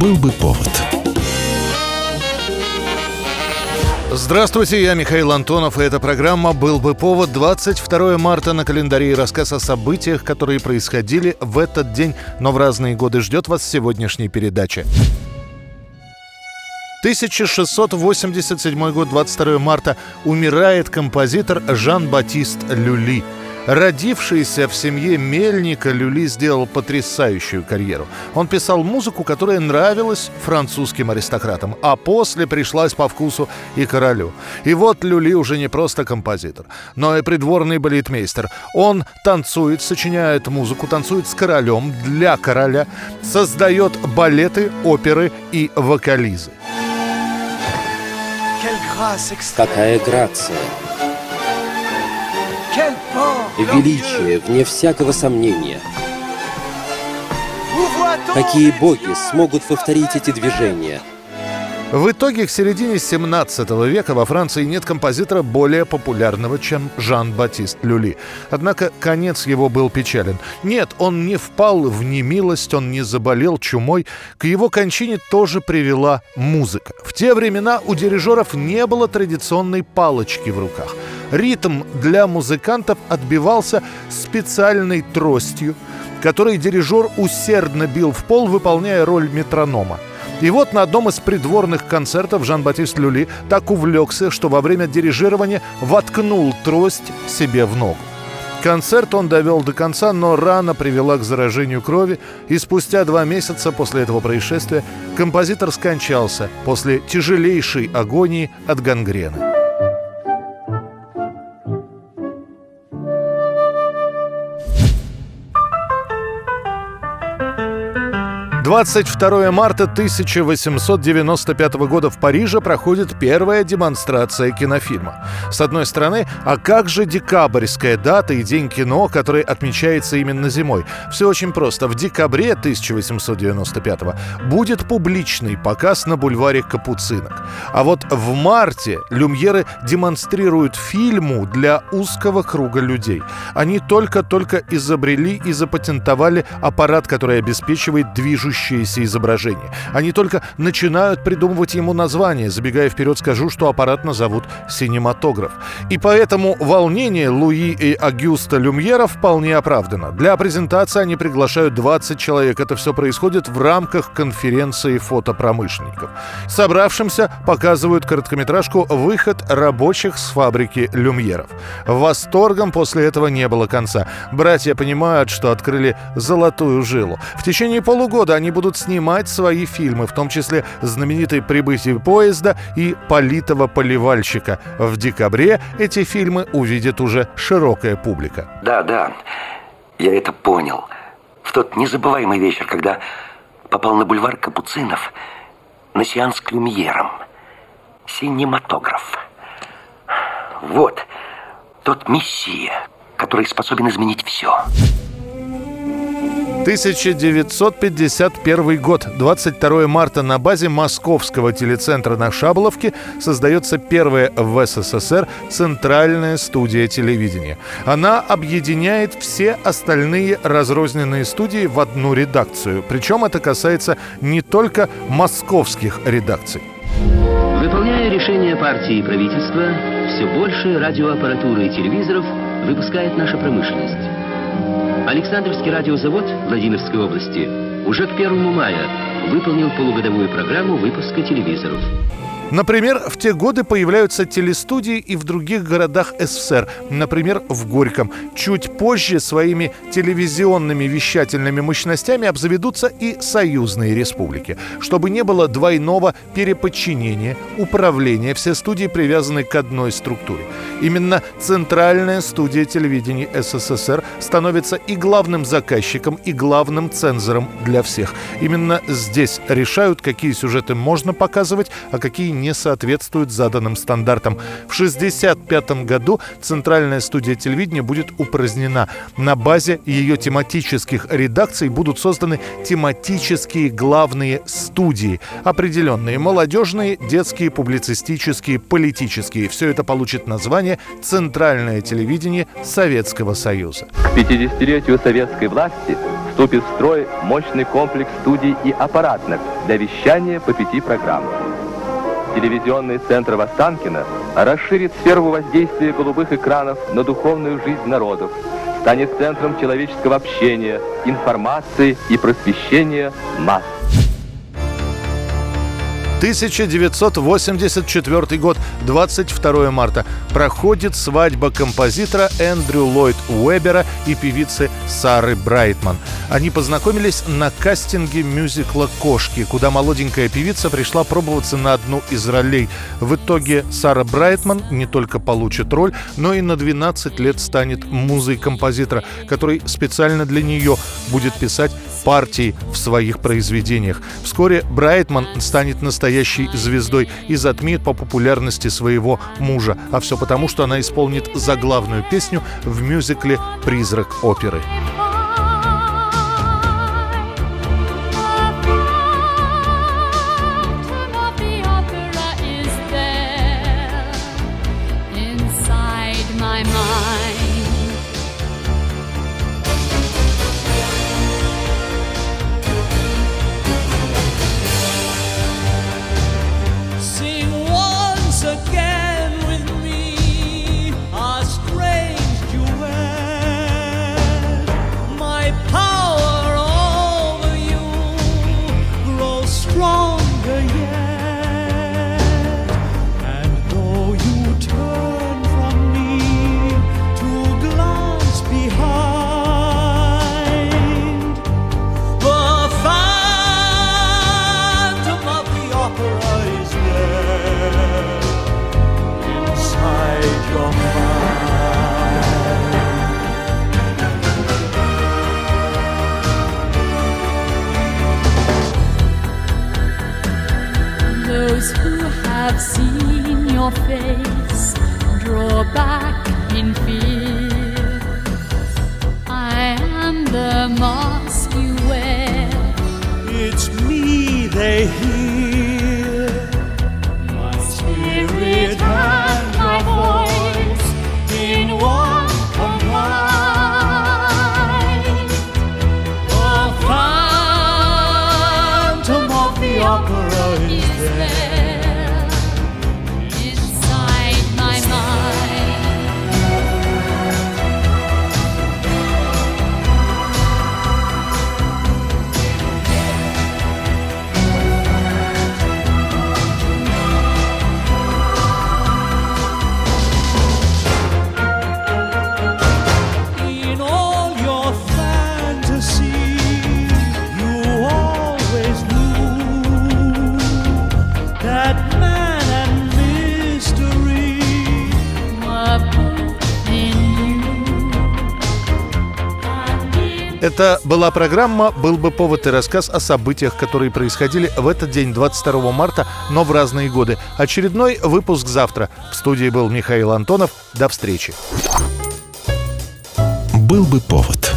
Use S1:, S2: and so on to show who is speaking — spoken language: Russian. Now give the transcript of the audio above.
S1: Был бы повод.
S2: Здравствуйте, я Михаил Антонов, и эта программа «Был бы повод» 22 марта на календаре. И рассказ о событиях, которые происходили в этот день, но в разные годы ждет вас сегодняшней передачи. 1687 год, 22 марта, умирает композитор Жан-Батист Люли – Родившийся в семье мельника, Люли сделал потрясающую карьеру. Он писал музыку, которая нравилась французским аристократам, а после пришлась по вкусу и королю. И вот Люли уже не просто композитор, но и придворный балетмейстер. Он танцует, сочиняет музыку, танцует с королем, для короля, создает балеты, оперы и вокализы.
S3: Какая грация! Величие, вне всякого сомнения. Какие боги смогут повторить эти движения –
S2: в итоге к середине 17 века во Франции нет композитора более популярного, чем Жан-Батист Люли. Однако конец его был печален. Нет, он не впал в немилость, он не заболел чумой. К его кончине тоже привела музыка. В те времена у дирижеров не было традиционной палочки в руках. Ритм для музыкантов отбивался специальной тростью, которой дирижер усердно бил в пол, выполняя роль метронома. И вот на одном из придворных концертов Жан-Батист Люли так увлекся, что во время дирижирования воткнул трость себе в ногу. Концерт он довел до конца, но рана привела к заражению крови, и спустя два месяца после этого происшествия композитор скончался после тяжелейшей агонии от гангрены. 22 марта 1895 года в Париже проходит первая демонстрация кинофильма. С одной стороны, а как же декабрьская дата и День кино, который отмечается именно зимой? Все очень просто. В декабре 1895 будет публичный показ на бульваре Капуцинок. А вот в марте люмьеры демонстрируют фильму для узкого круга людей. Они только-только изобрели и запатентовали аппарат, который обеспечивает движущийся движущееся изображение. Они только начинают придумывать ему название. Забегая вперед, скажу, что аппарат назовут «синематограф». И поэтому волнение Луи и Агюста Люмьера вполне оправдано. Для презентации они приглашают 20 человек. Это все происходит в рамках конференции фотопромышленников. Собравшимся показывают короткометражку «Выход рабочих с фабрики Люмьеров». Восторгом после этого не было конца. Братья понимают, что открыли золотую жилу. В течение полугода они они будут снимать свои фильмы, в том числе знаменитые «Прибытие поезда» и «Политого поливальщика». В декабре эти фильмы увидит уже широкая публика.
S4: Да, да, я это понял. В тот незабываемый вечер, когда попал на бульвар Капуцинов на сеанс к люмьерам. Синематограф. Вот тот мессия, который способен изменить все.
S2: 1951 год, 22 марта на базе Московского телецентра на Шаболовке создается первая в СССР центральная студия телевидения. Она объединяет все остальные разрозненные студии в одну редакцию. Причем это касается не только московских редакций.
S5: Выполняя решения партии и правительства, все больше радиоаппаратуры и телевизоров выпускает наша промышленность. Александровский радиозавод Владимирской области уже к 1 мая выполнил полугодовую программу выпуска телевизоров.
S2: Например, в те годы появляются телестудии и в других городах СССР, например, в Горьком. Чуть позже своими телевизионными вещательными мощностями обзаведутся и союзные республики. Чтобы не было двойного переподчинения, управления, все студии привязаны к одной структуре. Именно Центральная студия телевидения СССР становится и главным заказчиком, и главным цензором для всех. Именно здесь решают, какие сюжеты можно показывать, а какие не соответствуют заданным стандартам. В 1965 году Центральная студия телевидения будет упразднена. На базе ее тематических редакций будут созданы тематические главные студии. Определенные молодежные, детские, публицистические, политические. Все это получит название «Центральное телевидение Советского Союза».
S1: К 50-летию советской власти вступит в строй мощный комплекс студий и аппаратных для вещания по пяти программам. Телевизионный центр Востанкина расширит сферу воздействия голубых экранов на духовную жизнь народов, станет центром человеческого общения, информации и просвещения масс.
S2: 1984 год, 22 марта. Проходит свадьба композитора Эндрю Ллойд Уэбера и певицы Сары Брайтман. Они познакомились на кастинге мюзикла «Кошки», куда молоденькая певица пришла пробоваться на одну из ролей. В итоге Сара Брайтман не только получит роль, но и на 12 лет станет музой композитора, который специально для нее будет писать партии в своих произведениях. Вскоре Брайтман станет настоящей звездой и затмит по популярности своего мужа. А все потому, что она исполнит заглавную песню в мюзикле «Призрак оперы».
S6: Face draw back in fear.
S2: Это была программа «Был бы повод» и рассказ о событиях, которые происходили в этот день, 22 марта, но в разные годы. Очередной выпуск завтра. В студии был Михаил Антонов. До встречи.
S7: «Был бы повод»